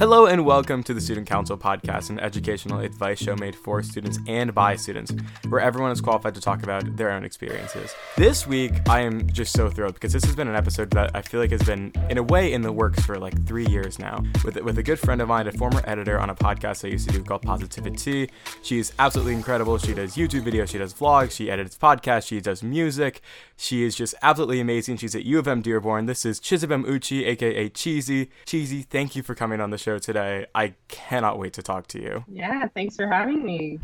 Hello and welcome to the Student Counsel podcast, an educational advice show made for students and by students, where everyone is qualified to talk about their own experiences. This week, I am just so thrilled because this has been an episode that I feel like has been, in a way, in the works for like three years now. With with a good friend of mine, a former editor on a podcast I used to do called Positivity. She's absolutely incredible. She does YouTube videos, she does vlogs, she edits podcasts, she does music. She is just absolutely amazing. She's at U of M Dearborn. This is Chizobem Uche, aka Cheezy. Cheezy, thank you for coming on the show today. I cannot wait to talk to you. Yeah, thanks for having me.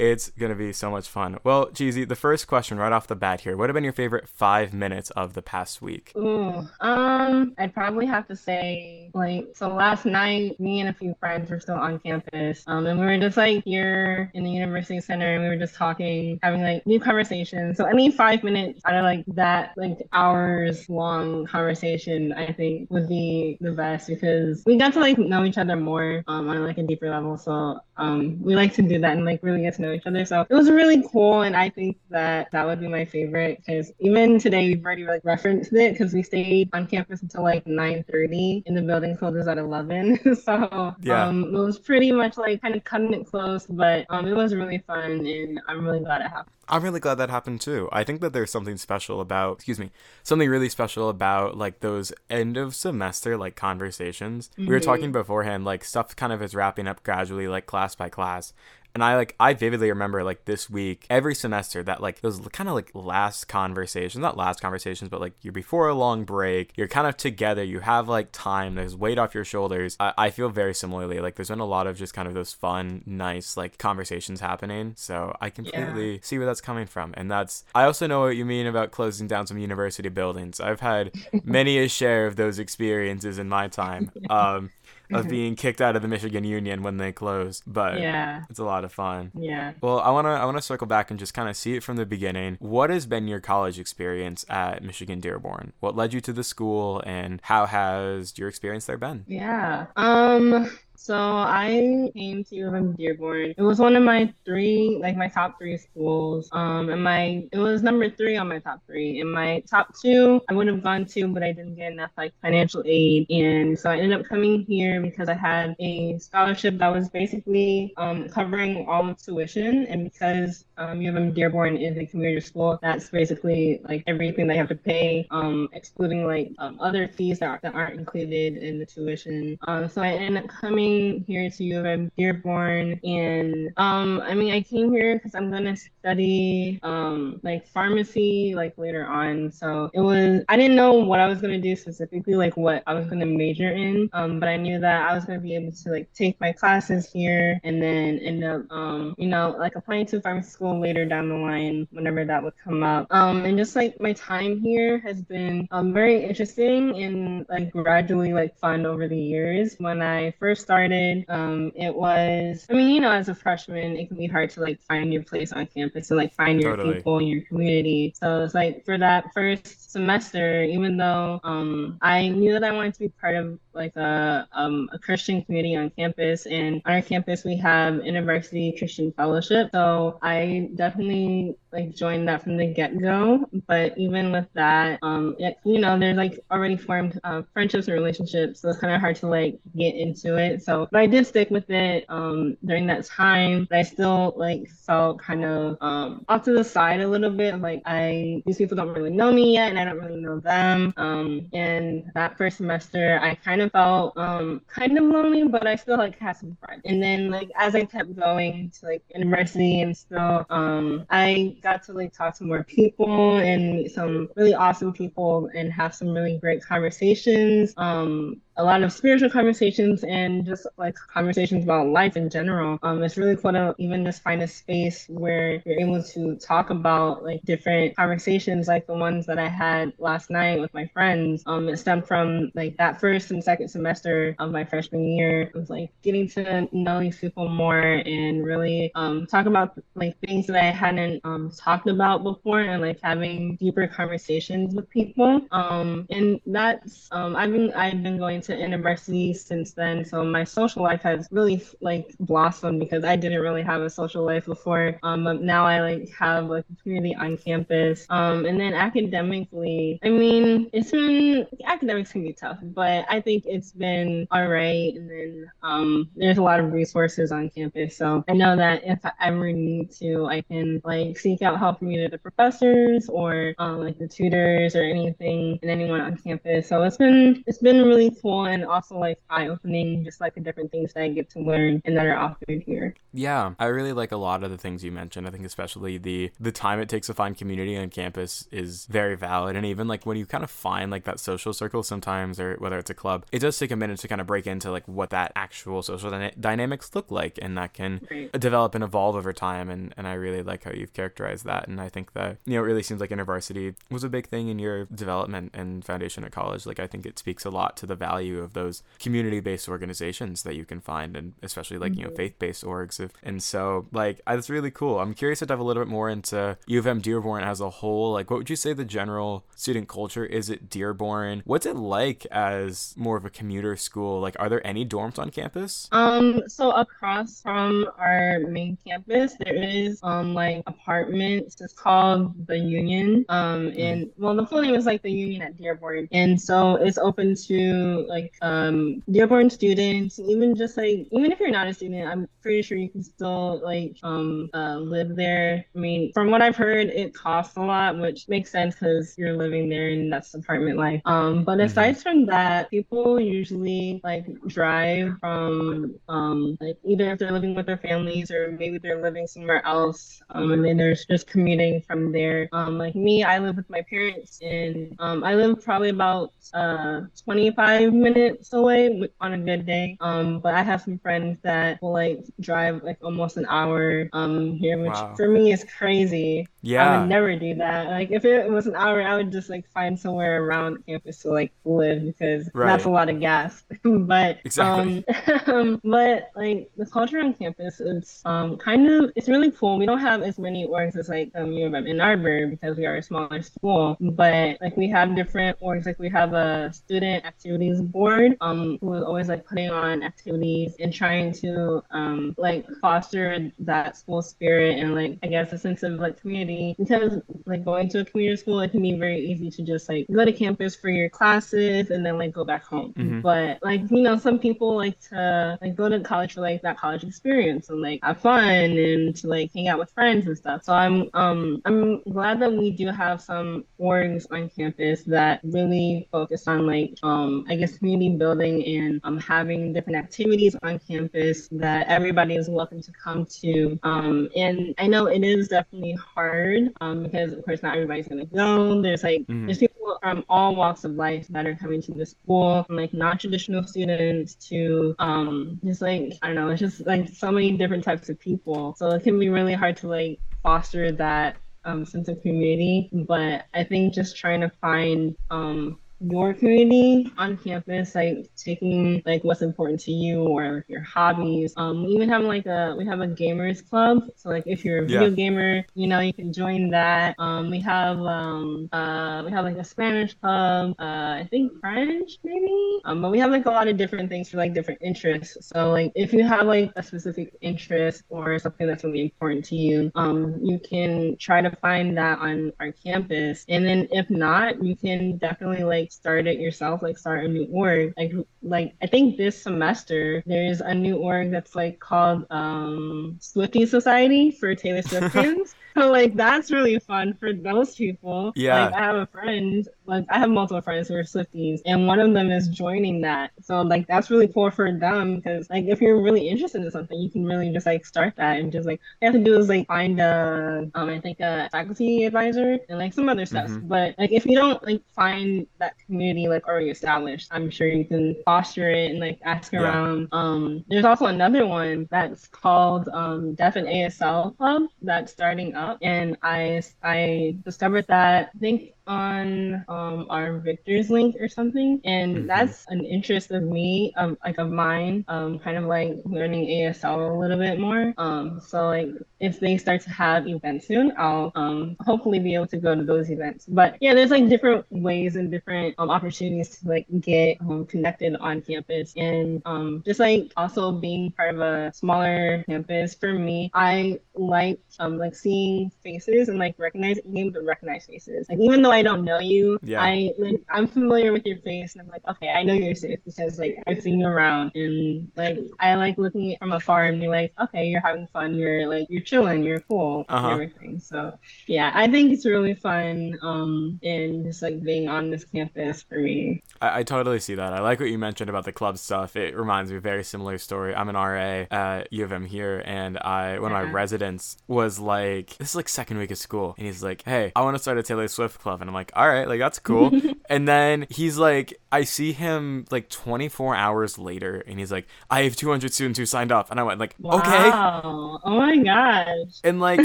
It's going to be so much fun. Well, Cheezy, the first question right off the bat here. What have been your favorite five minutes of the past week? Ooh, um, I'd probably have to say, like, so last night, me and a few friends were still on campus, um, and we were just, like, here in the University Center, and we were just talking, having, like, new conversations. So any five minutes out of, like, that, like, hours long conversation, I think would be the best because we got to, like, know each other more, um, on, like, a deeper level. So, um, we like to do that and, like, really get to know each other. So it was really cool, and I think that that would be my favorite because even today we've already like referenced it because we stayed on campus until like 9:30, and the building closes at 11. so yeah. um, it was pretty much like kind of cutting it close, but um, it was really fun, and I'm really glad it happened. I'm really glad that happened too. I think that there's something special about, excuse me, something really special about like those end of semester like conversations. Mm-hmm. We were talking mm-hmm. beforehand, like stuff kind of is wrapping up gradually, like class by class. And I like I vividly remember like this week, every semester that like those kind of like last conversations, not last conversations, but like you're before a long break, you're kind of together, you have like time, there's weight off your shoulders. I, I feel very similarly. Like there's been a lot of just kind of those fun, nice like conversations happening. So I completely yeah. see where that's coming from. And that's I also know what you mean about closing down some university buildings. I've had many a share of those experiences in my time. Um of being kicked out of the Michigan Union when they closed. But yeah, it's a lot of fun. Yeah. Well, I wanna I wanna circle back and just kind of see it from the beginning. What has been your college experience at Michigan Dearborn? What led you to the school, and how has your experience there been? Yeah. Um. So I came to U of M Dearborn. It was one of my three, like my top three schools. Um, and my it was number three on my top three. And my top two, I would have gone to, but I didn't get enough like financial aid. And so I ended up coming here because I had a scholarship that was basically um, covering all of tuition. And because um, U of M Dearborn is a community school, that's basically like everything they have to pay, um, excluding like um, other fees that, that aren't included in the tuition. Um, so I ended up coming coming here to U of M Dearborn, and um, I mean, I came here because I'm gonna study um like pharmacy like later on. So it was I didn't know what I was gonna do specifically, like what I was gonna major in. Um, but I knew that I was gonna be able to like take my classes here and then end up um you know like applying to pharmacy school later down the line whenever that would come up. Um, and just like my time here has been um very interesting and like gradually like fun over the years. When I first started started, um, it was, I mean, you know, as a freshman, it can be hard to like find your place on campus and like find your totally. people in your community. So it's like for that first semester, even though um, I knew that I wanted to be part of like a, um, a Christian community on campus, and on our campus we have University Christian Fellowship. So I definitely like joined that from the get go. But even with that, um, it, you know, there's like already formed uh, friendships and relationships, so it's kind of hard to like get into it. So, but I did stick with it um, during that time. But I still like felt kind of um, off to the side a little bit. Like I, these people don't really know me yet, and I don't really know them. Um, and that first semester, I kind of felt um, kind of lonely, but I still like had some friends. And then like as I kept going to like InterVarsity and still, um, I got to like talk to more people and meet some really awesome people and have some really great conversations. Um, a lot of spiritual conversations and just like conversations about life in general. Um, it's really cool to even just find a space where you're able to talk about like different conversations, like the ones that I had last night with my friends. Um, it stemmed from like that first and second semester of my freshman year. It was like getting to know these people more and really um, talk about like things that I hadn't um, talked about before and like having deeper conversations with people. Um, and that's um, I've been I've been going into university since then. So my social life has really like blossomed because I didn't really have a social life before. Um, now I like have like a community on campus. Um, and then academically, I mean, it's been academics can be tough, but I think it's been all right. And then um, there's a lot of resources on campus, so I know that if I ever need to, I can like seek out help from either the professors or um, like the tutors or anything and anyone on campus. So it's been it's been really cool and also like eye opening, just like the different things that I get to learn and that are offered here. Yeah, I really like a lot of the things you mentioned. I think especially the the time it takes to find community on campus is very valid, and even like when you kind of find like that social circle sometimes, or whether it's a club, it does take a minute to kind of break into like what that actual social dyna- dynamics look like, and that can right. develop and evolve over time. And and I really like how you've characterized that, and I think that you know it really seems like InterVarsity was a big thing in your development and foundation at college. Like I think it speaks a lot to the value of those community based organizations that you can find, and especially like mm-hmm. you know mm-hmm. faith based orgs and so like that's really cool. I'm curious to dive a little bit more into U of M Dearborn as a whole. Like, what would you say the general student culture is at Dearborn? What's it like as more of a commuter school? Like, are there any dorms on campus? Um, so across from our main campus, there is um like apartments. It's called the Union. Um, mm-hmm. and well, the full name is like the Union at Dearborn, and so it's open to like um Dearborn students, even just like even if you're not a student, I'm pretty sure you can still like um uh, live there. I mean, from what I've heard, it costs a lot, which makes sense because you're living there and that's apartment life. Um, but mm-hmm. aside from that, people usually like drive from um like either if they're living with their families or maybe they're living somewhere else. Um, and then there's just commuting from there. Um, like me, I live with my parents and um I live probably about uh 25 minutes away on a good day. Um, but I have some friends that will like drive like almost an hour um here, which wow. for me is crazy. Yeah. I would never do that. Like if it was an hour, I would just like find somewhere around campus to like live because right. that's a lot of gas. but exactly. um but like the culture on campus is um kind of it's really cool. We don't have as many orgs as like um U of M Ann Arbor because we are a smaller school. But like we have different orgs, like we have a student activities board um who is always like putting on activities and trying to um like foster that school spirit and like I guess a sense of like community because like going to a community school it can be very easy to just like go to campus for your classes and then like go back home. Mm-hmm. But like you know some people like to like go to college for like that college experience and like have fun and to like hang out with friends and stuff. So I'm um I'm glad that we do have some orgs on campus that really focus on like um I guess community building and um having different activities on campus that everybody is welcome to come to. Um, and I know it is definitely hard um, because, of course, not everybody's going to go. There's like, mm-hmm. there's people from all walks of life that are coming to the school, from like non traditional students to um, just like, I don't know, it's just like so many different types of people. So it can be really hard to like foster that um, sense of community. But I think just trying to find um, your community on campus, like taking like what's important to you or your hobbies. Um, we even have like a we have a gamers club. So like if you're a video yeah. gamer, you know you can join that. Um, we have um uh we have like a Spanish club. Uh, I think French maybe. Um, but we have like a lot of different things for like different interests. So like if you have like a specific interest or something that's really important to you, um, you can try to find that on our campus. And then if not, you can definitely like start it yourself, like start a new org. Like like I think this semester there's a new org that's like called um Swiftie Society for Taylor Swift fans. So like that's really fun for those people. Yeah. Like I have a friend, like I have multiple friends who are Swifties, and one of them is joining that. So like that's really cool for them because like if you're really interested in something, you can really just like start that and just like all you have to do is like find a um I think a faculty advisor and like some other stuff. Mm-hmm. But like if you don't like find that community like already established, I'm sure you can foster it and like ask yeah. around. Um, there's also another one that's called um Deaf and ASL Club that's starting up, and I I discovered that I think on um our VictorsLink or something, and Mhm. that's an interest of me, um, like of mine, um, kind of like learning ASL a little bit more. Um, so like if they start to have events soon, I'll um hopefully be able to go to those events. But yeah, there's like different ways and different um opportunities to like get um connected on campus, and um just like also being part of a smaller campus for me, I like um like seeing faces and like recognizing, being able to recognize faces. Like even though I don't know you, Yeah. I like I'm familiar with your face and I'm like, okay, I know you're face because like I've seen you around and like I like looking from afar and be like, okay, you're having fun, you're like you're chilling, you're cool, and Uh-huh. everything. So yeah, I think it's really fun um and just like being on this campus for me. I, I totally see that. I like what you mentioned about the club stuff. It reminds me of a very similar story. I'm an RA at U of M here, and I one of my residents was like, this is like second week of school, and he's like, hey, I want to start a Taylor Swift club, and I'm like, all right, like that's cool. and then he's like, I see him like 24 hours later, and he's like, I have 200 students who signed up, and I went like, okay, Oh my gosh. and like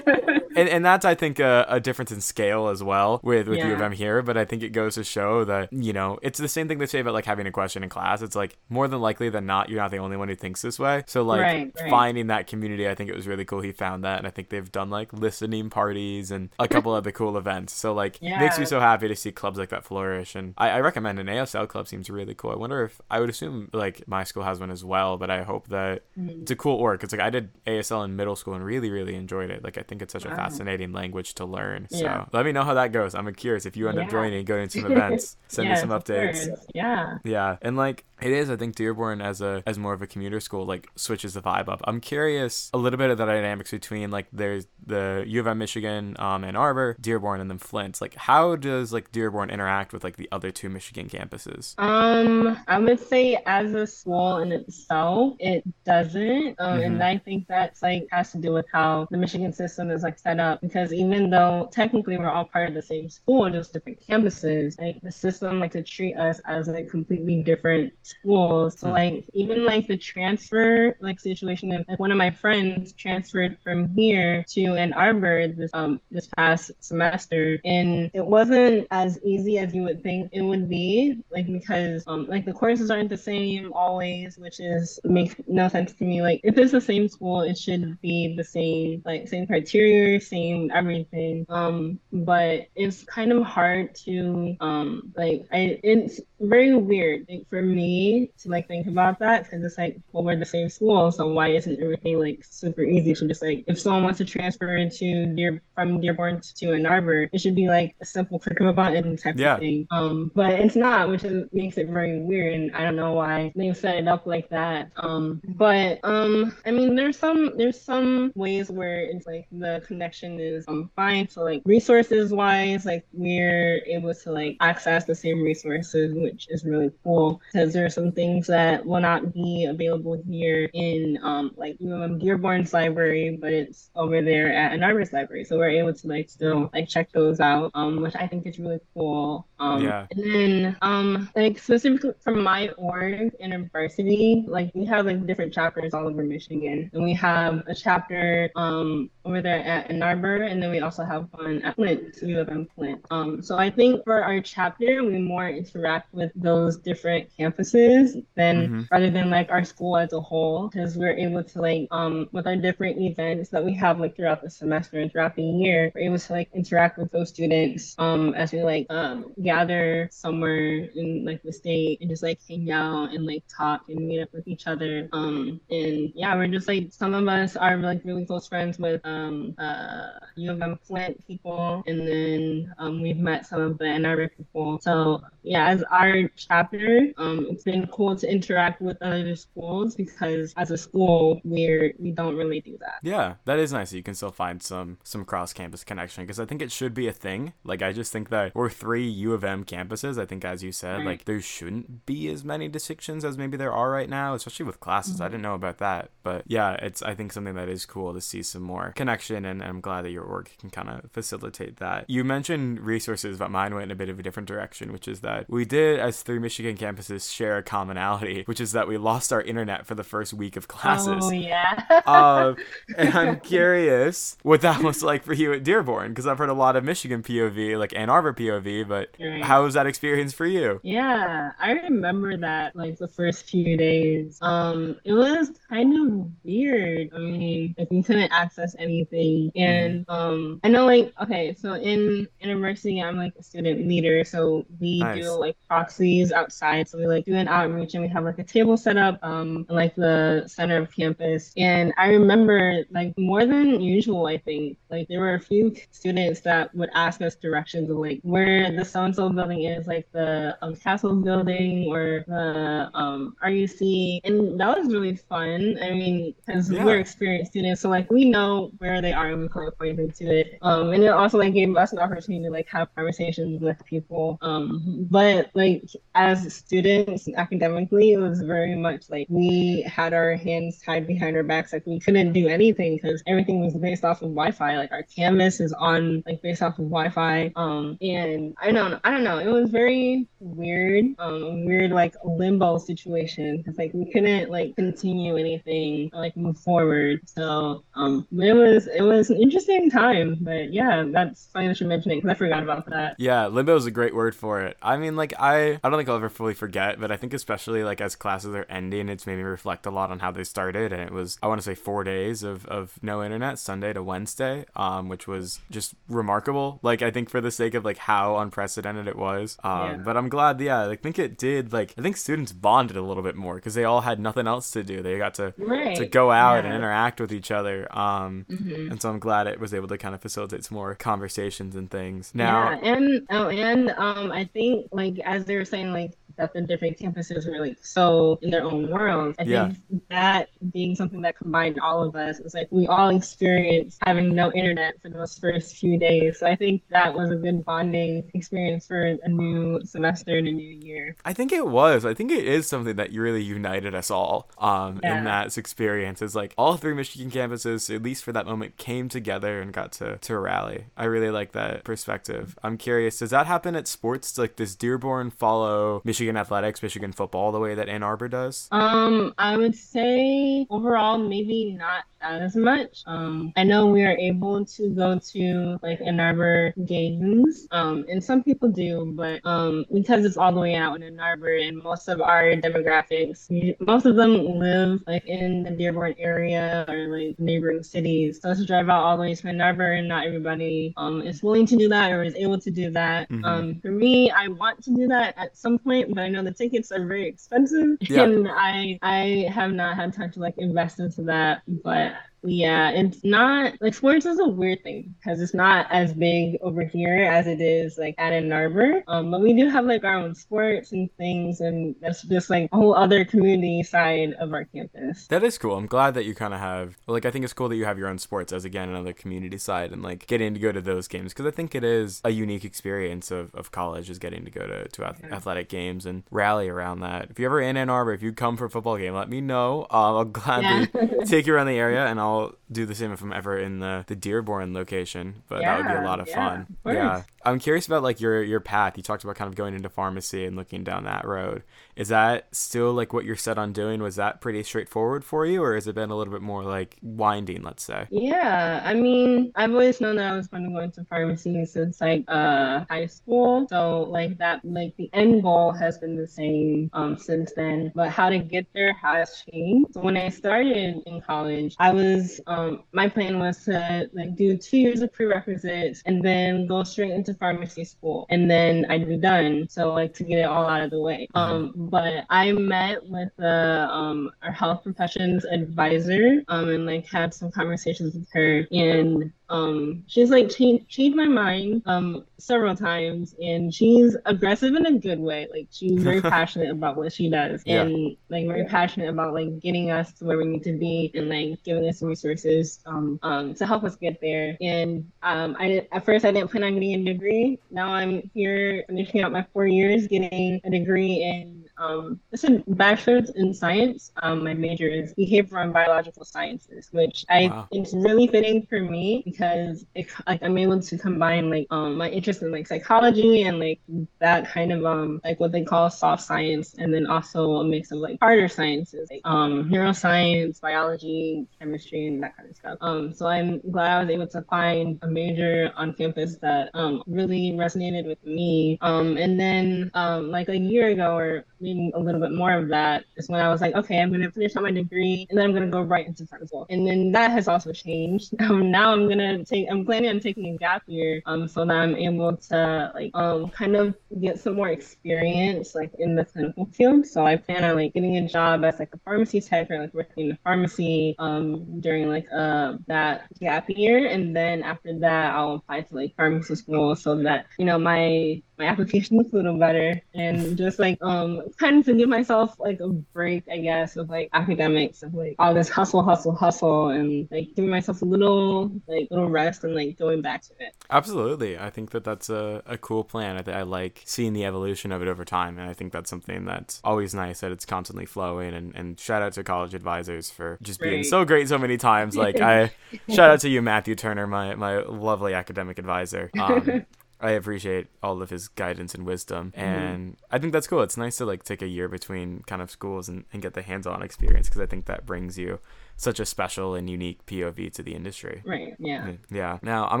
and, and that's I think a, a difference in scale as well with with U of Yeah. M here. But I think it goes to show that you know it's the same thing they say about like having a question in class. It's like more than likely than not you're not the only one who thinks this way. So like Right, right. finding that community, I think it was really cool. He found that, and I think they've done like listening parties and a couple other cool events. So like makes me Yeah. so happy to see clubs like that flourish. And I, I recommend an ASL club seems really cool. I wonder if I would assume like my school has one as well, but I hope that Mm. it's a cool org. It's like I did ASL in middle school and really, really enjoyed it. Like I think it's such a fascinating language to learn. So let me know how that goes. I'm curious if you end up Yeah. joining, going to some events, send me some updates. Yeah. Yeah, and like it is, I think Dearborn as a as more of a commuter school like switches the vibe up. I'm curious a little bit of the dynamics between like there's the U of M Michigan, um, Ann Arbor, Dearborn, and then Flint. Like how does like Dearborn interact with like the other two Michigan campuses? Um, I would say as a school in itself, it doesn't. Um, Mhm. and I think that's like has to do with how the Michigan system is like set up. Because even though technically we're all part of the same school, just different campuses, like the system like to treat us as like completely different schools. So Hmm. like even like the transfer like situation, of, like one of my friends transferred from here to Ann Arbor this um this past semester, and it wasn't as easy as you would think it would be, like because um like the courses aren't the same always, which is makes no sense to me. Like if it's the same school, it should be the same like same criteria, same everything. Um, but it's kind of hard to um like I it's very weird like, for me to like think about that because it's like well we're the same school so why isn't everything like super easy to just like if someone wants to transfer into Dear from Dearborn to Ann Arbor it should be like a simple click of a button type Yeah. of thing. Um but it's not which is, makes it very weird and I don't know why they set it up like that. Um but um I mean there's some there's some ways where it's like the connection is um fine. So like resources wise like we're able to like access the same resources which is really cool. Because there are some things that will not be available here in um like um, Dearborn's library but it's over there at Ann Arbor's library. So we're able to like still like check those out um which I think is really cool um Yeah. and then um like specifically from my org InterVarsity like we have like different chapters all over Michigan and we have a chapter um over there at Ann Arbor and then we also have one at Flint U of M Flint um so I think for our chapter we more interact with those different campuses than Mhm. rather than like our school as a whole because we're able to like um with our different events that we have like throughout the semester and throughout the year we're able to like interact with those students um as we like um gather somewhere in like the state and just like hang out and like talk and meet up with each other um and yeah we're just like some of us are like really close friends with um uh U of M Flint people and then um we've met some of the Arbor people so yeah, as our chapter, um, it's been cool to interact with other schools because as a school, we're we don't really do that. Yeah, that is nice. You can still find some some cross campus connection because I think it should be a thing. Like I just think that we're three U of of M campuses. I think, as you said, Right. like there shouldn't be as many distinctions as maybe there are right now, especially with classes. I Mhm. didn't know about that, but yeah, it's I think something that is cool to see some more connection, and I'm glad that your work can kind of facilitate that. You mentioned resources, but mine went in a bit of a different direction, which is that we did, as three Michigan campuses, share a commonality, which is that we lost our internet for the first week of classes. Oh yeah. Uh, and I'm curious what that was like for you at Dearborn, because I've heard a lot of Michigan POV, like Ann Arbor POV, but Right. how was that experience for you? Yeah, I remember that like the first few days. Um, it was kind of weird. I mean, like we couldn't access anything, and um, I know like okay, so in in InterVarsity, I'm like a student leader, so we Nice. do like proxies outside. So we like do an outreach, and we have like a table set up, um, in, like the center of campus. And I remember like more than usual, I think like there were a few students that would ask us directions of like where the so and building is, like the um, CASL building or the um, RUC, and that was really fun. I mean, because Yeah. we're experienced students, so like we know where they are and we kind of pointed to it. Um, and it also like gave us an opportunity to like have conversations with people. Um, but like as students academically, it was very much like we had our hands tied behind our backs, like we couldn't do anything because everything was based off of Wi-Fi. Like our canvas is on like based off of Wi-Fi. Um, and I don't, I don't know. It was very weird, um, weird like limbo situation because like we couldn't like continue anything, like move forward. So um, it was it was an interesting time. But yeah, that's funny that you mentioned it because I forgot about that. Yeah, limbo is a great word for it. I mean, like I, I don't think I'll ever fully forget, but I think especially like as classes are ending, it's made me reflect a lot on how they started, and it was I want to say four days of of no internet, Sunday to Wednesday, um, which was just remarkable. Like I think for the sake of like how unprecedented it was, um, Yeah. but I'm glad, yeah, I think it did. Like I think students bonded a little bit more because they all had nothing else to do. They got to Right. to go out and interact with each other. Um, Mhm. and so I'm glad it was able to kind of facilitate some more conversations and things. Now, yeah, and oh, and um, I think like as they were saying like that the different campuses were like so in their own worlds. I Yeah. think that being something that combined all of us is like we all experienced having no internet for those first few days. So I think that was a good bonding experience for a new semester and a new year. I think it was. I think it is something that really united us all um, Yeah. in that experience. Is like all three Michigan campuses, at least for that moment, came together and got to, to rally. I really like that perspective. I'm curious, does that happen at sports? Like, does Dearborn follow Michigan athletics, Michigan football the way that Ann Arbor does? Um, I would say overall maybe not as much. Um, I know we are able to go to like Ann Arbor games. Um, and some people do, but um, because it's all the way out in Ann Arbor and most of our demographics, most of them live like in the Dearborn area or like neighboring cities. So to drive out all the way to Ann Arbor, and not everybody um is willing to do that or is able to do that. Mhm. Um, for me, I want to do that at some point, but I know the tickets are very expensive, Yeah. and I I have not had time to like invest into that. But yeah, it's not like sports is a weird thing because it's not as big over here as it is like at Ann Arbor. Um, but we do have like our own sports and things, and that's just like a whole other community side of our campus. That is cool. I'm glad that you kind of have, like, I think it's cool that you have your own sports as, again, another community side and, like, getting to go to those games because I think it is a unique experience of, of college is getting to go to, to ath- Yeah. athletic games and rally around that. If you're ever in Ann Arbor, if you come for a football game, let me know. Um, I'll gladly Yeah. take you around the area and I'll do the same if I'm ever in the, the Dearborn location, but that would be a lot of yeah, fun. of. Yeah. I'm curious about like your your path. You talked about kind of going into pharmacy and looking down that road. Is that still like what you're set on doing? Was that pretty straightforward for you, or has it been a little bit more like winding? Let's say. Yeah, I mean, I've always known that I was going to go into pharmacy since like uh high school. So like that, like the end goal has been the same um since then. But how to get there has changed. So when I started in college, I was um my plan was to like do two years of prerequisites and then go straight into pharmacy school, and then I'd be done. So like to get it all out of the way. Um, but I met with um our health professions advisor um and like had some conversations with her and um she's like changed changed my mind um several times and she's aggressive in a good way. Like she's very passionate about what she does Yeah. and like very passionate about like getting us to where we need to be and like giving us resources um um to help us get there. And um I at first I didn't plan on getting a degree. Now I'm here finishing out my four years getting a degree in um it's a bachelor's in science. Um my major is behavioral and biological sciences, which I Wow. it's really fitting for me because it, like I'm able to combine like um my interest in like psychology and like that kind of um like what they call soft science and then also a mix of like harder sciences like um neuroscience, biology, chemistry and that kind of stuff. Um so I'm glad I was able to find a major on campus that um really resonated with me. Um and then um like a year ago or maybe a little bit more of that is when I was like, okay, I'm gonna finish out my degree and then I'm gonna go right into school. And then that has also changed. Um, now I'm gonna take, I'm planning on taking a gap year, um, so that I'm able to like, um, kind of get some more experience like in the clinical field. So I plan on like getting a job as like a pharmacy tech or like working in a pharmacy, um, during like uh that gap year, and then after that I'll apply to like pharmacy school so that you know my my application looks a little better and just like um kind of to give myself like a break I guess of like academics of like all this hustle hustle hustle and like giving myself a little like little rest and like going back to it Absolutely. I think that that's a, a cool plan. I, th- I like seeing the evolution of it over time. And I think that's something that's always nice that it's constantly flowing. And, and shout out to college advisors for just being so great so many times. Like, I shout out to you, Matthew Turner, my, my lovely academic advisor. Um, I appreciate all of his guidance and wisdom. And I think that's cool. It's nice to like take a year between kind of schools and, and get the hands on experience because I think that brings you such a special and unique POV to the industry. right yeah Yeah. Now I'm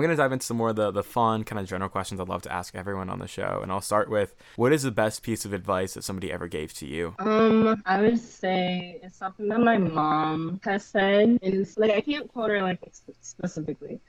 gonna dive into some more of the the fun kind of general questions I'd love to ask everyone on the show, and I'll start with what is the best piece of advice that somebody ever gave to you? Um, I would say it's something that my mom has said, and it's like I can't quote her like specifically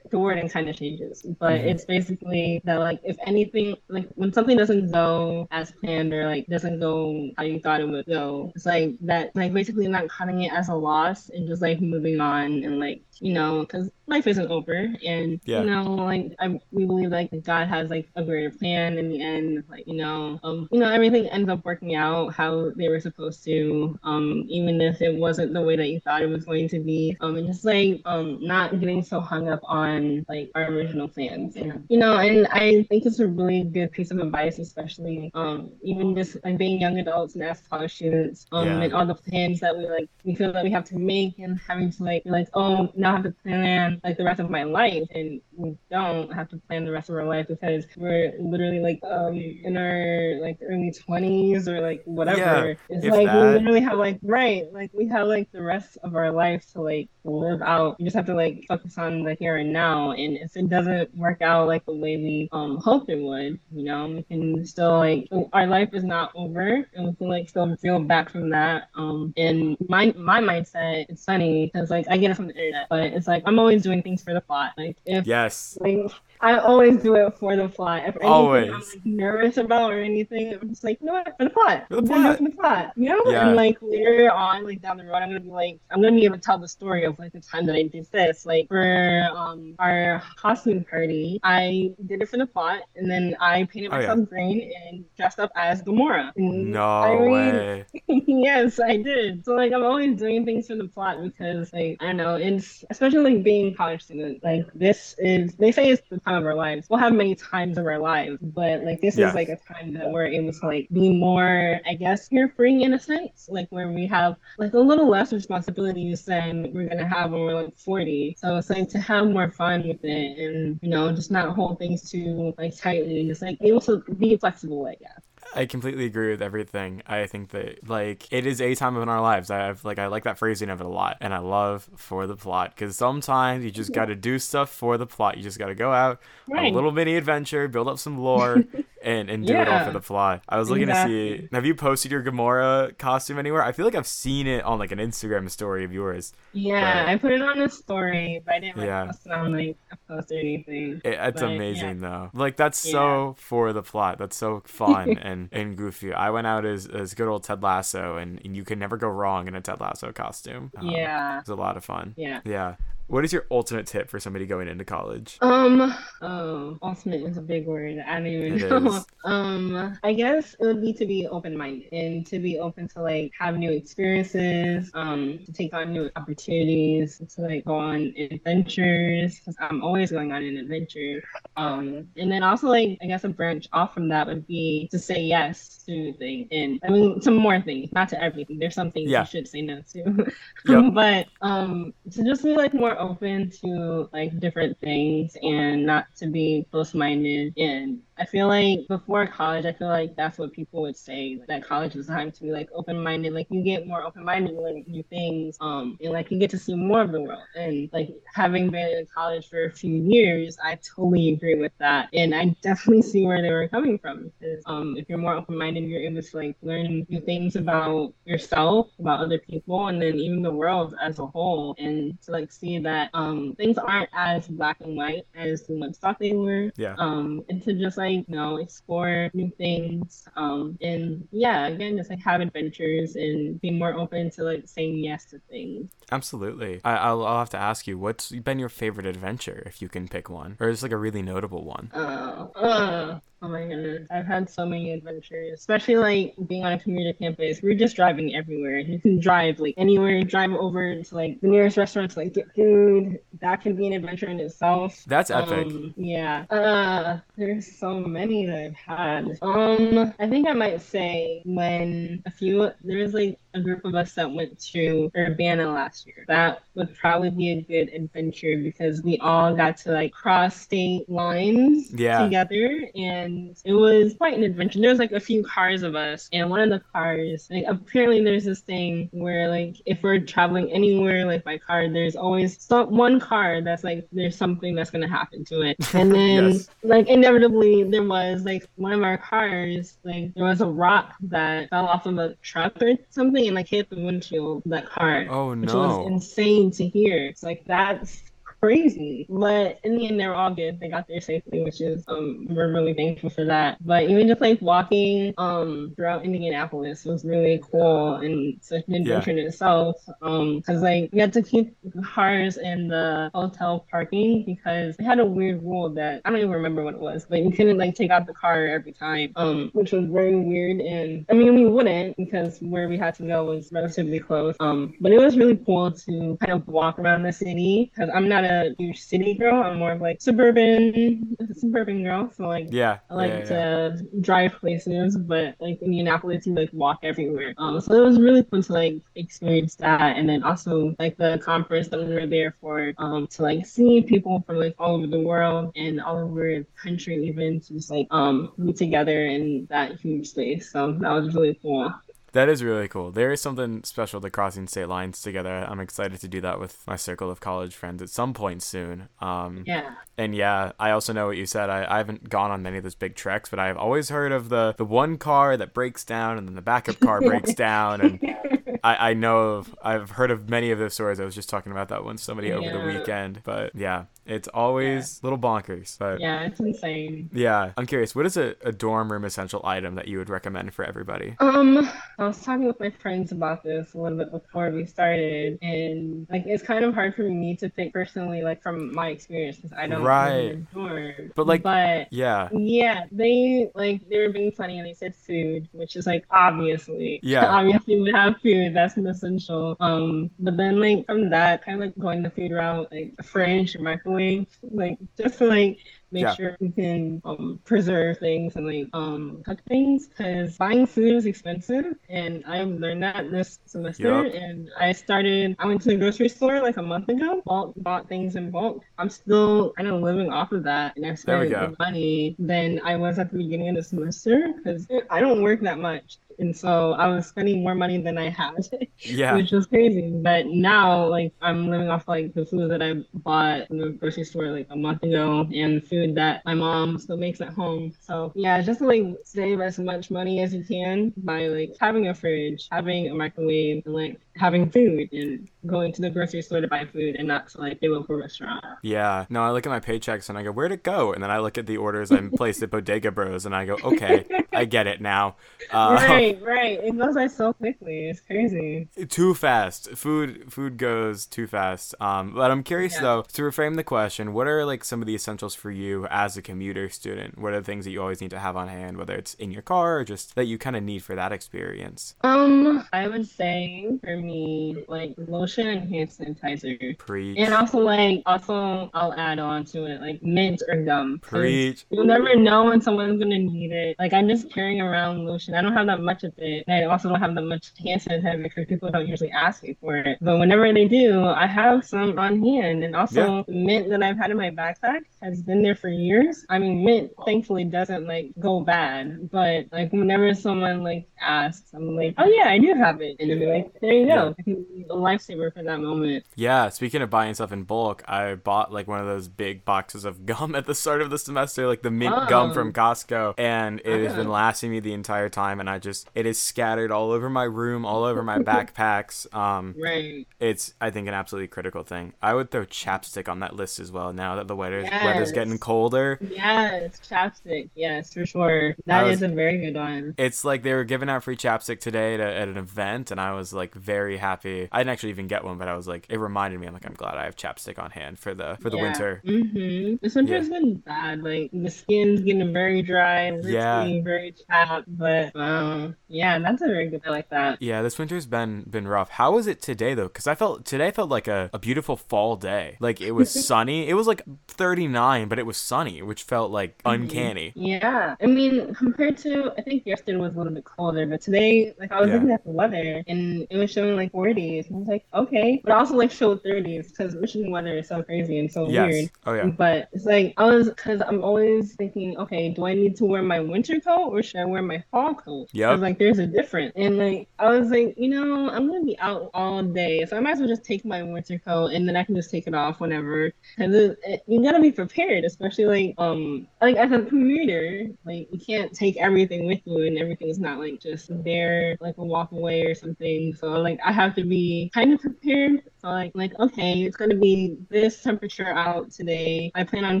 the wording kind of changes, but Mhm. it's basically that like if anything, like when something doesn't go as planned or like doesn't go how you thought it would go, it's like that, like basically not cutting it as a loss and just like moving on and like you know, because life isn't over, and Yeah. you know, like I we believe like that God has like a greater plan in the end, like you know, um, you know, everything ends up working out how they were supposed to, um, even if it wasn't the way that you thought it was going to be, um, and just like um, not getting so hung up on like our original plans, and you know, and I think it's a really good piece of advice, especially um, even just like being young adults and as college students, um, Yeah. and all the plans that we like we feel that we have to make and having to like be like oh now I have to plan like the rest of my life. And we don't have to plan the rest of our life because we're literally like um in our like early 20s or like whatever. Yeah, it's like that. we literally have like right like we have like the rest of our life to like live out. We just have to like focus on the here and now. And if it doesn't work out like the way we um hoped it would you know we can still like our life is not over. And we can like still feel back from that. Um and my my mindset it's funny because like I get it from the internet but it's like I'm always doing things for the plot like if Yes. like I always do it for the plot. If anything I'm Always. like, nervous about or anything, I'm just like, you know what, for the plot. For the I'm plot. for the plot. You know? Yeah. And like later on, like down the road, I'm gonna be like, I'm gonna be able to tell the story of like the time that I did this. Like for um our costume party, I did it for the plot, and then I painted Oh, yeah. myself green and dressed up as Gamora. And No I mean, way. yes, I did. So like I'm always doing things for the plot because like I don't know, it's especially like being a college student, like this is they say it's the time of our lives. We'll have many times of our lives, but like this Yes. is like a time that we're able to like be more, I guess, carefree in a sense. Like where we have like a little less responsibilities than we're gonna have when we're like 40. So it's like to have more fun with it and you know, just not hold things too like tightly, just like able to be flexible, I guess. I completely agree with everything. I think that like it is a time in our lives. I have like I like that phrasing of it a lot, and I love for the plot because sometimes you just got to do stuff for the plot. You just got to go out Right. a little mini adventure, build up some lore, and and do it all for the plot. I was looking to see. Have you posted your Gamora costume anywhere? I feel like I've seen it on like an Instagram story of yours. Yeah, But- I put it on a story, but I didn't like, Yeah. post it on like a post or anything. It, it's But, yeah. amazing though. Like that's so for the plot. That's so fun and, and goofy. I went out as, as good old Ted Lasso, and, and you can never go wrong in a Ted Lasso costume. Um, Yeah, it's a lot of fun. yeah. Yeah. What is your ultimate tip for somebody going into college? Um, oh, ultimate is a big word. I don't even It know. is. Um, I guess it would be to be open minded and to be open to like have new experiences, um, to take on new opportunities, to like go on adventures. Because I'm always going on an adventure. Um, and then also like I guess a branch off from that would be to say yes to things, and I mean to more things, not to everything. There's some things Yeah. you should say no to. Yep. but um to just be like more open to like different things and not to be close-minded and I feel like before college, I feel like that's what people would say that college is time to be like open-minded. Like you get more open-minded, you learn new things, um, and like you get to see more of the world. And like having been in college for a few years, I totally agree with that. And I definitely see where they were coming from because um, if you're more open-minded, you're able to like learn new things about yourself, about other people, and then even the world as a whole, and to like see that um, things aren't as black and white as we once thought they were Yeah. um and to just like you know explore new things um and yeah again just like have adventures and be more open to like saying yes to things Absolutely. I, I'll, I'll have to ask you, what's been your favorite adventure, if you can pick one, or just like a really notable one? uh, uh, oh my goodness i've had so many adventures especially like being on a community campus we're just driving everywhere you can drive like anywhere drive over to like the nearest restaurant to like get food that can be an adventure in itself That's epic. Um, yeah. Uh, there's so many that I've had. Um, I think I might say when a few there's like a group of us that went to Urbana last year. That would probably be a good adventure because we all got to like cross state lines Yeah. together and it was quite an adventure. There was like a few cars of us and one of the cars like apparently there's this thing where like if we're traveling anywhere like by car there's always some one car that's like there's something that's gonna happen to it and then Yes. like inevitably there was like one of our cars like there was a rock that fell off of a truck or something and like hit the windshield that car Oh which was no. insane to hear. It's like that's crazy. But in the end, they're all good. They got there safely, which is um we're really thankful for that. But even just like walking um throughout Indianapolis was really cool and such an adventure in itself. Um, because like we had to keep cars in the hotel parking because they had a weird rule that I don't even remember what it was, but you couldn't like take out the car every time. Um, which was very weird. And I mean, we wouldn't because where we had to go was relatively close. Um, but it was really cool to kind of walk around the city because I'm not a huge city girl. I'm more of like suburban, suburban girl. So like Yeah. I like yeah, yeah. to drive places, but like Indianapolis, you like walk everywhere. Um, so it was really fun to like experience that, and then also like the conference that we were there for, um, to like see people from like all over the world and all over the country, even to just like um be together in that huge space. So that was really cool. That is really cool. There is something special to crossing state lines together. I'm excited to do that with my circle of college friends at some point soon. Um, Yeah. and yeah, I also know what you said. I, I haven't gone on many of those big treks, but I've always heard of the the one car that breaks down and then the backup car breaks down. And I, I know of, I've heard of many of those stories. I was just talking about that one somebody over the weekend. But yeah, it's always little bonkers. But Yeah, it's insane. yeah, I'm curious. What is a, a dorm room essential item that you would recommend for everybody? Um, I was talking with my friends about this a little bit before we started, and like it's kind of hard for me to pick personally, like from my experience, because I don't live Right. in a dorm. But, like- but Yeah. yeah, they like they were being funny and they said food, which is like obviously, Yeah. obviously we have food. That's an essential. Um, but then like from that, kind of like going the food route, like fridge microwave, like just like make Yeah. sure we can um, preserve things and like um cook things because buying food is expensive and I've learned that this semester Yup. and I started I went to the grocery store like a month ago bulk, bought things in bulk I'm still kind of living off of that and I we spent more money than I was at the beginning of the semester because I don't work that much and so I was spending more money than I had Yeah. which was crazy. But now, like, I'm living off like the food that I bought in the grocery store like a month ago, and food that my mom still makes at home. So yeah, just to, like save as much money as you can by like having a fridge, having a microwave, and like having food and going to the grocery store to buy food and not to like local restaurant. Yeah. No, I look at my paychecks and I go, where'd it go? And then I look at the orders I placed at Bodega Bros and I go, okay, I get it now. Uh, right, right. It goes by so quickly. It's crazy. Too fast. Food food goes too fast. Um, but I'm curious yeah. though to reframe the question. What are like some of the essentials for you as a commuter student? What are the things that you always need to have on hand, whether it's in your car or just that you kind of need for that experience? Um, I would say for me, like lotion and hand sanitizer. Preach. And also like also I'll add on to it like mint or gum. Preach. You'll never know when someone's gonna need it. Like I'm just carrying around lotion. I don't have that much of it. And I also don't have that much hand sanitizer because people don't usually ask me for it. But whenever they do, I have some on hand. And also yeah. mint that I've had in my backpack has been there for years. I mean mint thankfully doesn't like go bad. But like whenever someone like asks, I'm like, Oh yeah, I do have it. And they're like, There you go. Yeah. a lifesaver for that moment. Yeah, speaking of buying stuff in bulk, I bought like one of those big boxes of gum at the start of the semester, like the mint oh. gum from Costco, and it has been lasting me the entire time. And I just it is scattered all over my room, all over my backpacks. Um, right. It's I think an absolutely critical thing. I would throw chapstick on that list as well. Now that the weather yes. weather's getting colder. Yes, chapstick. Yes, for sure. That was, is a very good one. It's like they were giving out free chapstick today to, at an event, and I was like very happy. I didn't actually even get one, but I was like, it reminded me. I'm like, I'm glad I have chapstick on hand for the for the yeah. winter. Mm-hmm. This winter's yeah. been bad. Like the skin's getting very dry, lips yeah. getting very chapped. But um, yeah, that's a very good. I like that. Yeah, this winter's been been rough. How was it today though? Because I felt today felt like a, a beautiful fall day. Like it was sunny. It was like 39, but it was sunny, which felt like mm-hmm. uncanny. Yeah, I mean compared to I think yesterday was a little bit colder, but today like I was yeah. looking at the weather and it was showing like 40s. And I was like, okay, but also like showed 30s because Michigan weather is so crazy and so yes. weird. Oh yeah. But it's like I was because I'm always thinking, okay, do I need to wear my winter coat or should I wear my fall coat? Yeah. Like there's a difference, and like I was like, you know, I'm gonna be out all day, so I might as well just take my winter coat and then I can just take it off whenever. Because you gotta be prepared, especially like um like as a commuter, like you can't take everything with you, and everything's not like just there like a walk away or something. So like I have to be kind of prepared so like like okay, it's gonna be this temperature out today. I plan on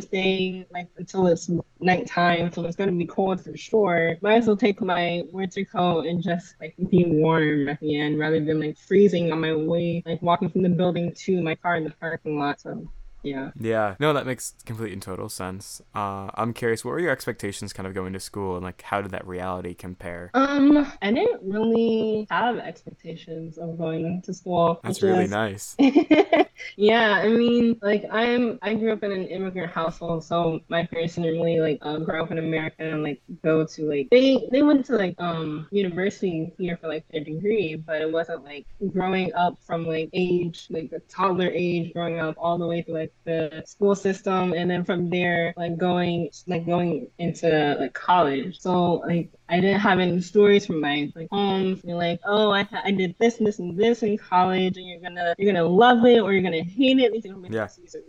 staying like until it's nighttime, so it's gonna be cold for sure. Might as well take my winter coat and just like be warm at the end rather than like freezing on my way, like walking from the building to my car in the parking lot. So yeah. Yeah. No, that makes complete and total sense. Uh, I'm curious, what were your expectations kind of going to school and like how did that reality compare? Um, I didn't really have expectations of going to school. That's really nice. yeah, I mean, like I'm I grew up in an immigrant household, so my parents didn't really like uh, grow up in America and like go to like they they went to like um university here for like their degree, but it wasn't like growing up from like age like a toddler age growing up all the way through like the school system and then from there like going like going into like college. So like I didn't have any stories from my like homes. You're like, oh, I, I did this and this and this in college, and you're gonna you're gonna love it or you're gonna hate it. These are gonna yeah.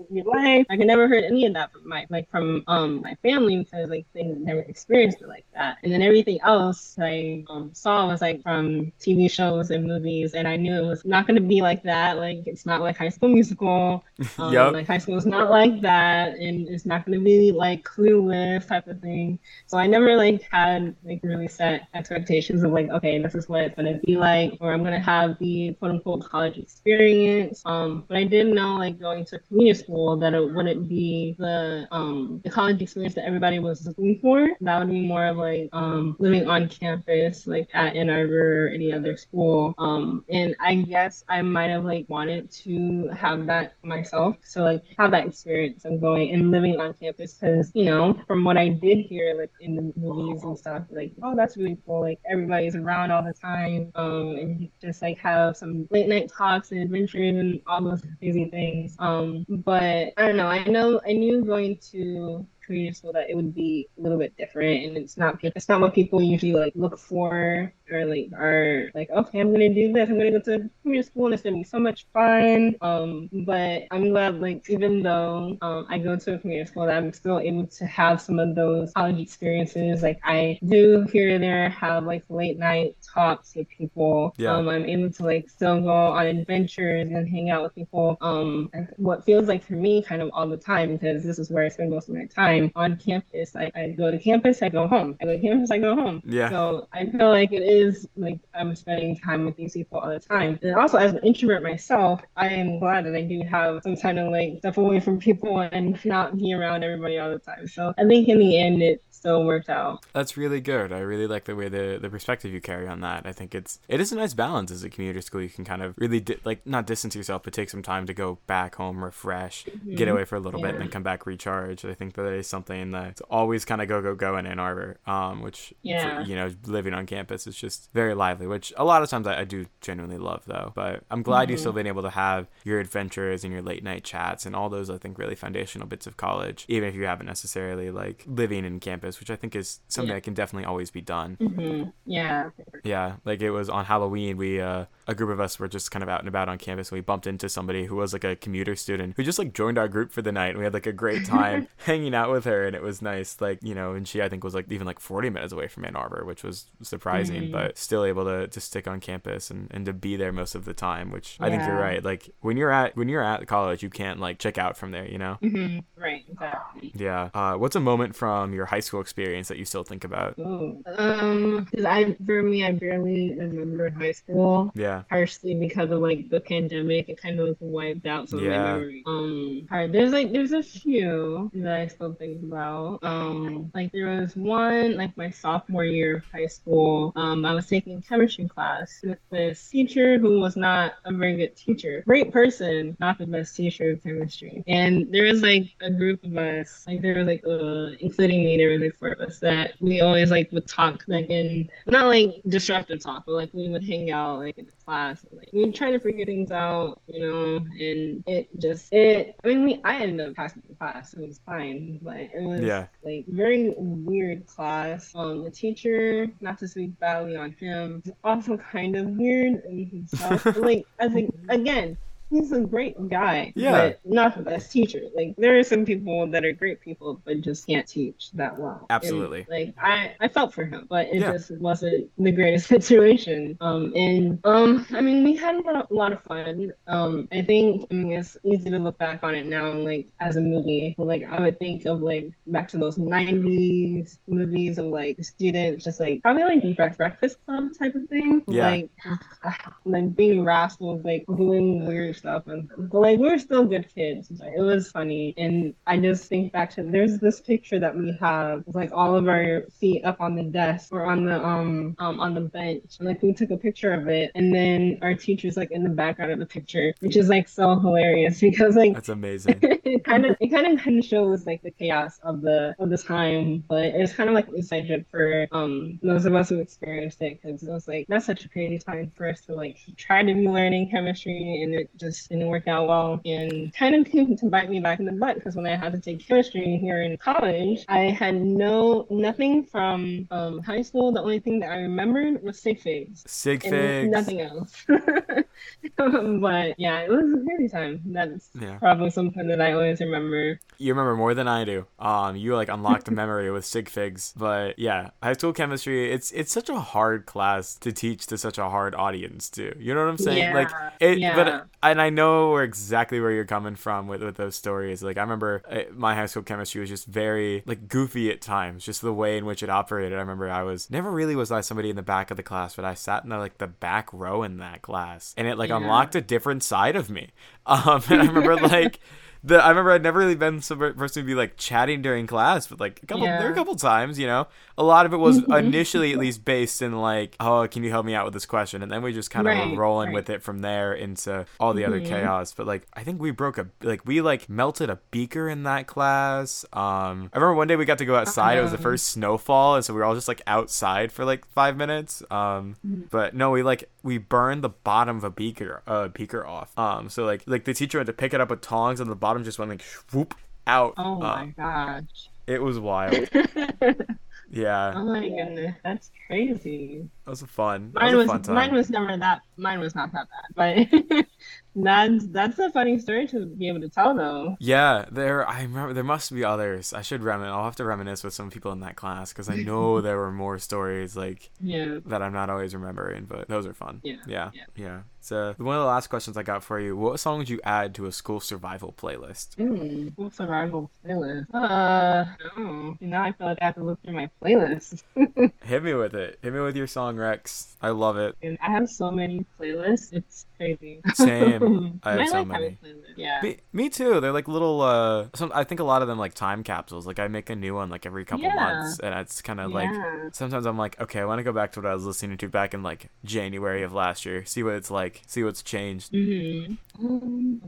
your life. I can never heard any of that from my like from um my family because like they never experienced it like that. And then everything else I um, saw was like from TV shows and movies, and I knew it was not gonna be like that. Like it's not like High School Musical. Um, yep. Like high school is not like that, and it's not gonna be like Clueless type of thing. So I never like had like really set expectations of like, okay, this is what it's gonna be like, or I'm gonna have the quote unquote college experience. Um, but I did know like going to community school that it wouldn't be the um the college experience that everybody was looking for. That would be more of like um living on campus, like at Ann Arbor or any other school. Um, and I guess I might have like wanted to have that myself. So like have that experience of going and living on campus because you know from what I did hear like in the movies and stuff like oh, that's really cool. Like everybody's around all the time. Um, and you just like have some late night talks and adventures and all those crazy things. Um, but I don't know. I know I knew going to Korea so that it would be a little bit different and it's not it's not what people usually like look for are like are like okay i'm gonna do this i'm gonna go to community school and it's gonna be so much fun. Um but i'm glad like even though um i go to a community school that i'm still able to have some of those college experiences like i do here and there have like late night talks with people. Yeah. um i'm able to like still go on adventures and hang out with people. Um what feels like for me kind of all the time because this is where i spend most of my time on campus i, I go to campus i go home i go to campus i go home Yeah. so I feel like it is like I'm spending time with these people all the time. And also as an introvert myself, I am glad that I do have some time to like step away from people and not be around everybody all the time. So I think in the end it still worked out. That's really good. I really like the way the the perspective you carry on that. I think it's it is a nice balance as a commuter school. You can kind of really di- like not distance yourself, but take some time to go back home, refresh, get away for a little bit, and Mm-hmm. Then come back recharge. I think that is something that's always kind of go go go in Ann Arbor. Um, which for- Yeah. you know living on campus is just very lively. Which a lot of times I, I do genuinely love though. But I'm glad you've still been able to have your adventures and your late night chats and all those I think really foundational bits of college, even if you haven't necessarily like living in campus, which I think is something Yeah. that can definitely always be done. hmm Yeah. Yeah, like it was on Halloween. We uh, a group of us were just kind of out and about on campus, and we bumped into somebody who was like a commuter student who just like joined our group for the night. And we had like a great time hanging out with her, and it was nice. Like you know, and she I think was like even like 40 minutes away from Ann Arbor, which was surprising, Mhm. but still able to to stick on campus and, and to be there most of the time. Which I think you're right. Like when you're at when you're at college, you can't like check out from there. You know. hmm Right. Exactly. Yeah. Uh, what's a moment from your high school experience that you still think about? Ooh. Um, because I for me I barely remember high school. Yeah. partially because of like the pandemic, it kind of wiped out some of my memories. Um, alright, there's like there's a few that I still think about. Um, like there was one like my sophomore year of high school. Um, I was taking chemistry class with this teacher who was not a very good teacher. Great person, not the best teacher of chemistry. And there was like a group of us, like there was like uh, including me, there was like four of us that we always like would talk like in not like disruptive talk, but like we would hang out like in the class. And, like we would try to figure things out, you know, and it just it. I mean, we I ended up passing the class. so It was fine, but it was Yeah. like very weird class. Um, the teacher, not to speak badly on him, is also kind of weird in himself. But, like I think again. He's a great guy, Yeah. but not the best teacher. Like there are some people that are great people, but just can't teach that well. And, Absolutely. like I, I felt for him, but it Yeah. just wasn't the greatest situation. Um, and um, I mean, we had a lot, a lot of fun. Um, I think I mean it's easy to look back on it now, like as a movie. But, like I would think of like back to those '90s movies of like students, just like probably like Break- Breakfast Club type of thing. Yeah. Like, like being rascals, like doing weird stuff, and but like we were still good kids. It was funny, and I just think back to there's this picture that we have, with, like all of our feet up on the desk or on the um um on the bench. And, like we took a picture of it, and then our teacher's like in the background of the picture, which is like so hilarious because like That's amazing. it kind of it kind of kind of shows like the chaos of the of the time, but it's kind of like excited for um those of us who experienced it because it was like that's such a crazy time for us to like try to be learning chemistry and it just didn't work out well and kind of came to bite me back in the butt because when I had to take chemistry here in college, I had no nothing from um high school. The only thing that I remembered was sig figs Sig figs. nothing else. but yeah, it was a crazy time. That's Yeah. probably something that I always remember. You remember more than I do. Um, you like unlocked a memory with sig figs. But yeah, high school chemistry. It's it's such a hard class to teach to such a hard audience too. You know what I'm saying? like it. yeah. But and I know where exactly where you're coming from with with those stories. Like I remember uh, my high school chemistry was just very like goofy at times. Just the way in which it operated. I remember I was never really was I somebody in the back of the class, but I sat in the, like the back row in that class, and it like Yeah. unlocked a different side of me. Um, and I remember like. The, I remember I'd never really been some person to be like chatting during class, but like a couple, there were a couple times, you know, a lot of it was initially at least based in like, oh, can you help me out with this question, and then we just kind of were rolling right. with it from there into all the other Mhm. chaos. But like, I think we broke a like we like melted a beaker in that class. Um, I remember one day we got to go outside. It was the first snowfall, and so we were all just like outside for like five minutes. Um, Mhm. but no, we like we burned the bottom of a beaker uh beaker off. Um, so like like the teacher had to pick it up with tongs, and the bottom just went like whoop out. Oh Uh, my gosh. it was wild. Yeah. oh my goodness, that's crazy. That was fun. Mine was was, fun time. mine was never that mine was not that bad, but that's that's a funny story to be able to tell though. Yeah, there. I remember there must be others. I should reminisce. I'll have to reminisce with some people in that class because I know there were more stories like Yeah. that I'm not always remembering, but those are fun. Yeah, yeah, yeah. yeah. So one of the last questions I got for you: What song would you add to a school survival playlist? Mm, cool survival playlist. Uh, oh, now I feel like I have to look through my playlist. Hit me with it. Hit me with your song, Rex. I love it. and I have so many playlists. It's crazy. Same. I have And so like many. Yeah. Me, me too. They're like little. uh some, I think a lot of them like time capsules. Like I make a new one like every couple Yeah. months, and it's kind of like Yeah. sometimes I'm like, okay, I want to go back to what I was listening to back in like January of last year. See what it's like. See what's changed. Mm-hmm. Um,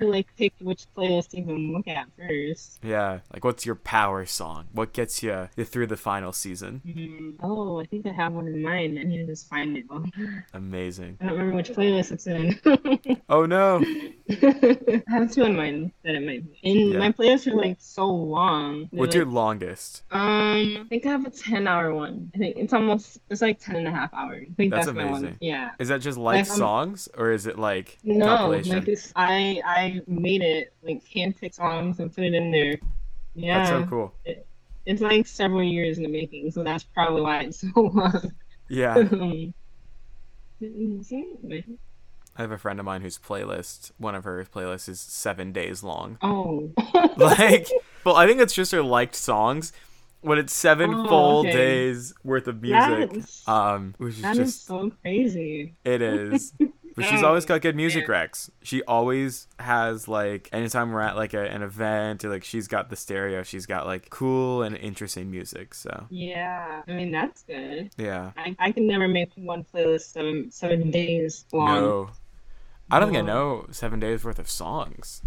I like pick which playlist to even look at first. Yeah. Like, what's your power song? What gets you, through the final season? Mhm. Oh, I think I have one in mind. I need to just find it. Amazing. I don't remember which playlist it's in. Oh no. I have two in mind that it might be. And Yeah. my playlists are like so long. They're, What's like, your longest? Um, I think I have a 10 hour one. I think it's almost, it's like 10 and a half hours. I think That's that's, my one. amazing. Yeah. Is that just like Like, I'm- songs, or is it like No, like this, I I made it like handpick songs and put it in there. Yeah, That's so cool. it's like several years in the making, so that's probably why it's so long. Yeah. Um, I have a friend of mine whose playlist, one of her playlists is seven days long. oh, Like, well, I think it's just her liked songs, but it's seven Oh, full okay. days worth of music. That's- Um, which is that is just so crazy. It is. But she's Oh, always got good music recs. She always has like anytime we're at like a, an event or like she's got the stereo, she's got like cool and interesting music. So Yeah, I mean that's good. yeah. I, I can never make one playlist seven seven days long. No. I don't think I know seven days worth of songs.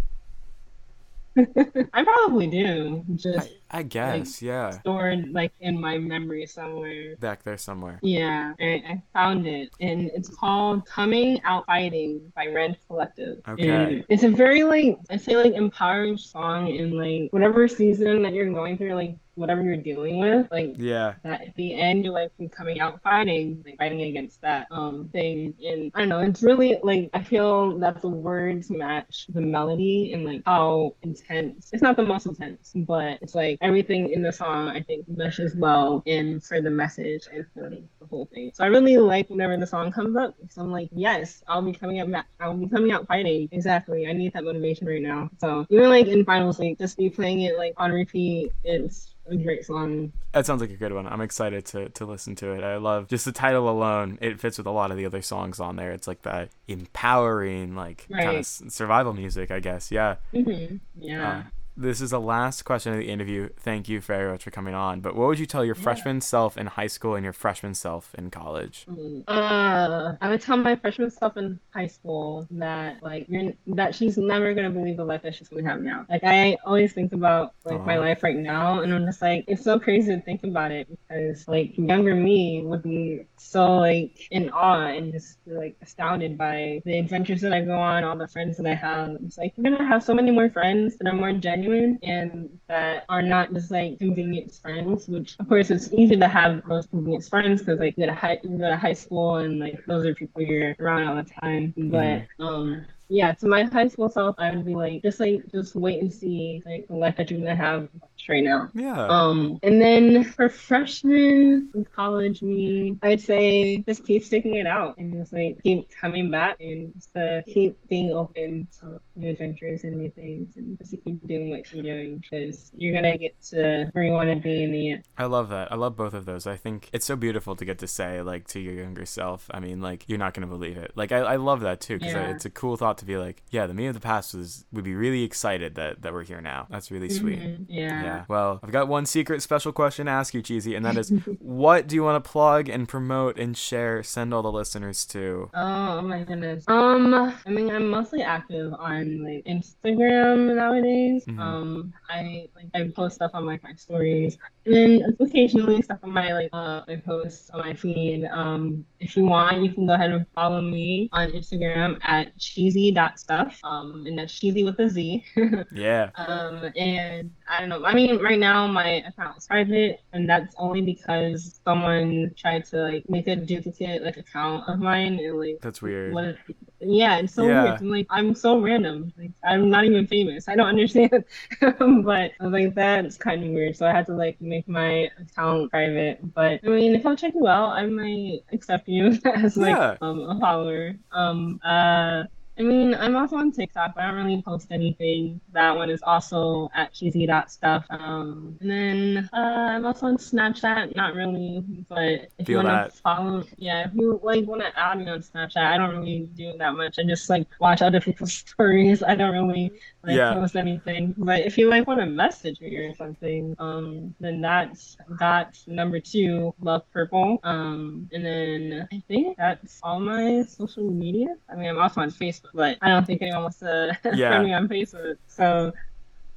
I probably do, just I, guess, yeah. stored like in my memory somewhere. Back there somewhere. Yeah, I, I found it, and it's called "Coming Out Fighting" by Rend Collective. Okay. And it's a very like I say like empowering song in like whatever season that you're going through, like whatever you're dealing with, like Yeah. that at the end you're like coming out fighting, like fighting against that um thing. And I don't know, it's really like I feel that the words match the melody and like how intense. It's not the most intense, but it's like everything in the song I think meshes well in for the message and for the whole thing. So I really like whenever the song comes up. So I'm like, yes, I'll be coming up. ma- I'll be coming out fighting. Exactly. I need that motivation right now. So even like in finals week, just be playing it like on repeat. It's a great song. That sounds like a good one. I'm excited to, to listen to it. I love just the title alone. It fits with a lot of the other songs on there. It's like that empowering, like kind of survival music, I guess. Yeah. hmm Yeah. Uh, this is the last question of the interview. Thank you very much for coming on. But what would you tell your Yeah. freshman self in high school and your freshman self in college? Uh, I would tell my freshman self in high school that like you're that she's never gonna believe the life that she's gonna have now. Like I always think about like my life right now, and I'm just like it's so crazy to think about it because like younger me would be so like in awe and just like astounded by the adventures that I go on, all the friends that I have. It's like you're gonna have so many more friends that are more genuine and that are not just like convenience friends. Which of course it's easy to have those convenience friends because like you go to high you go to high school and like those are people you're around all the time. But um yeah, to my high school self, I would be like, just like, just wait and see like the life that you're gonna have right now. Yeah. Um, and then for freshmen in college, me, I'd say just keep sticking it out and just like keep coming back and just uh, keep being open to new adventures and new things and just keep doing what you're doing because you're gonna get to where you want to be in the end. I love that. I love both of those. I think it's so beautiful to get to say like to your younger self. I mean, like you're not gonna believe it. Like I, I love that too because Yeah. it's a cool thought to be like, yeah, the me of the past was would be really excited that that we're here now. That's really sweet. Mhm, Yeah. Yeah. Well, I've got one secret special question to ask you, Cheezy, and that is, what do you want to plug and promote and share? Send all the listeners to. Oh my goodness. Um, I mean, I'm mostly active on like Instagram nowadays. Mhm. Um, I like I post stuff on like my stories And then occasionally stuff on my like uh my posts on my feed. Um, if you want, you can go ahead and follow me on Instagram at Cheezy.stuff. Um, and that's Cheezy with a Z. yeah. Um, and I don't know. I mean, right now my account is private, and that's only because someone tried to like make a duplicate like account of mine and like that's weird. What, yeah, it's so yeah. weird. I'm like I'm so random. Like I'm not even famous. I don't understand. but I was like that's kind of weird. So I had to like make my account private. But I mean, if I'll check you out, I might accept you as like yeah. um, a follower. Um. Uh. I mean, I'm also on TikTok, but I don't really post anything. That one is also at Cheezy.stuff. Um, and then uh, I'm also on Snapchat, not really, but if Feel you want to follow, yeah, if you like want to add me on Snapchat, I don't really do that much. I just like watch other people's stories. I don't really like yeah. post anything. But if you like want to message me or something, um, then that's that's number two, love purple. Um, and then I think that's all my social media. I mean, I'm also on Facebook but I don't think anyone wants to yeah. friend me on Facebook. So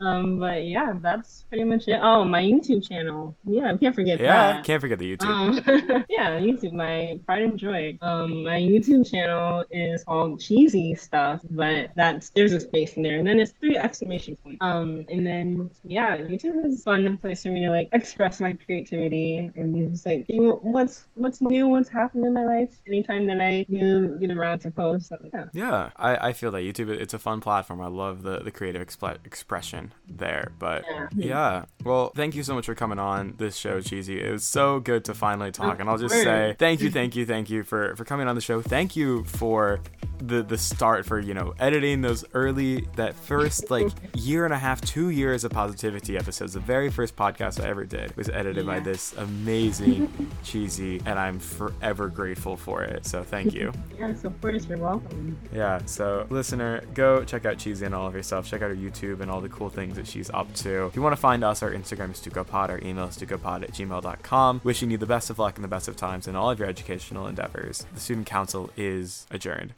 um, but yeah, that's pretty much it. Oh, my YouTube channel. Yeah, I can't forget that. yeah, that. can't forget the YouTube. Um, yeah, YouTube, my pride and joy. Um, my YouTube channel is called Cheezy Stuff, but that's there's a space in there, and then it's three exclamation points. Um, and then yeah, YouTube is a fun place for me to like express my creativity and just like what's what's new, what's happening in my life. Anytime that I do get around to post, so, yeah. Yeah, I, I feel that YouTube it's a fun platform. I love the the creative exp- expression there. But yeah. yeah. Well, thank you so much for coming on this show, Cheezy. It was so good to finally talk. And I'll just say thank you, thank you, thank you for, for coming on the show. Thank you for the the start for you know editing those early that first like year and a half two years of positivity episodes the very first podcast i ever did was edited yeah. by this amazing Cheezy and i'm forever grateful for it so thank you yes of course you're welcome yeah so listener go check out Cheezy and all of your stuff check out her youtube and all the cool things things that she's up to. If you want to find us, our Instagram is StucoPod, our email is StucoPod at gmail.com. Wishing you the best of luck and the best of times in all of your educational endeavors. The Student Counsel is adjourned.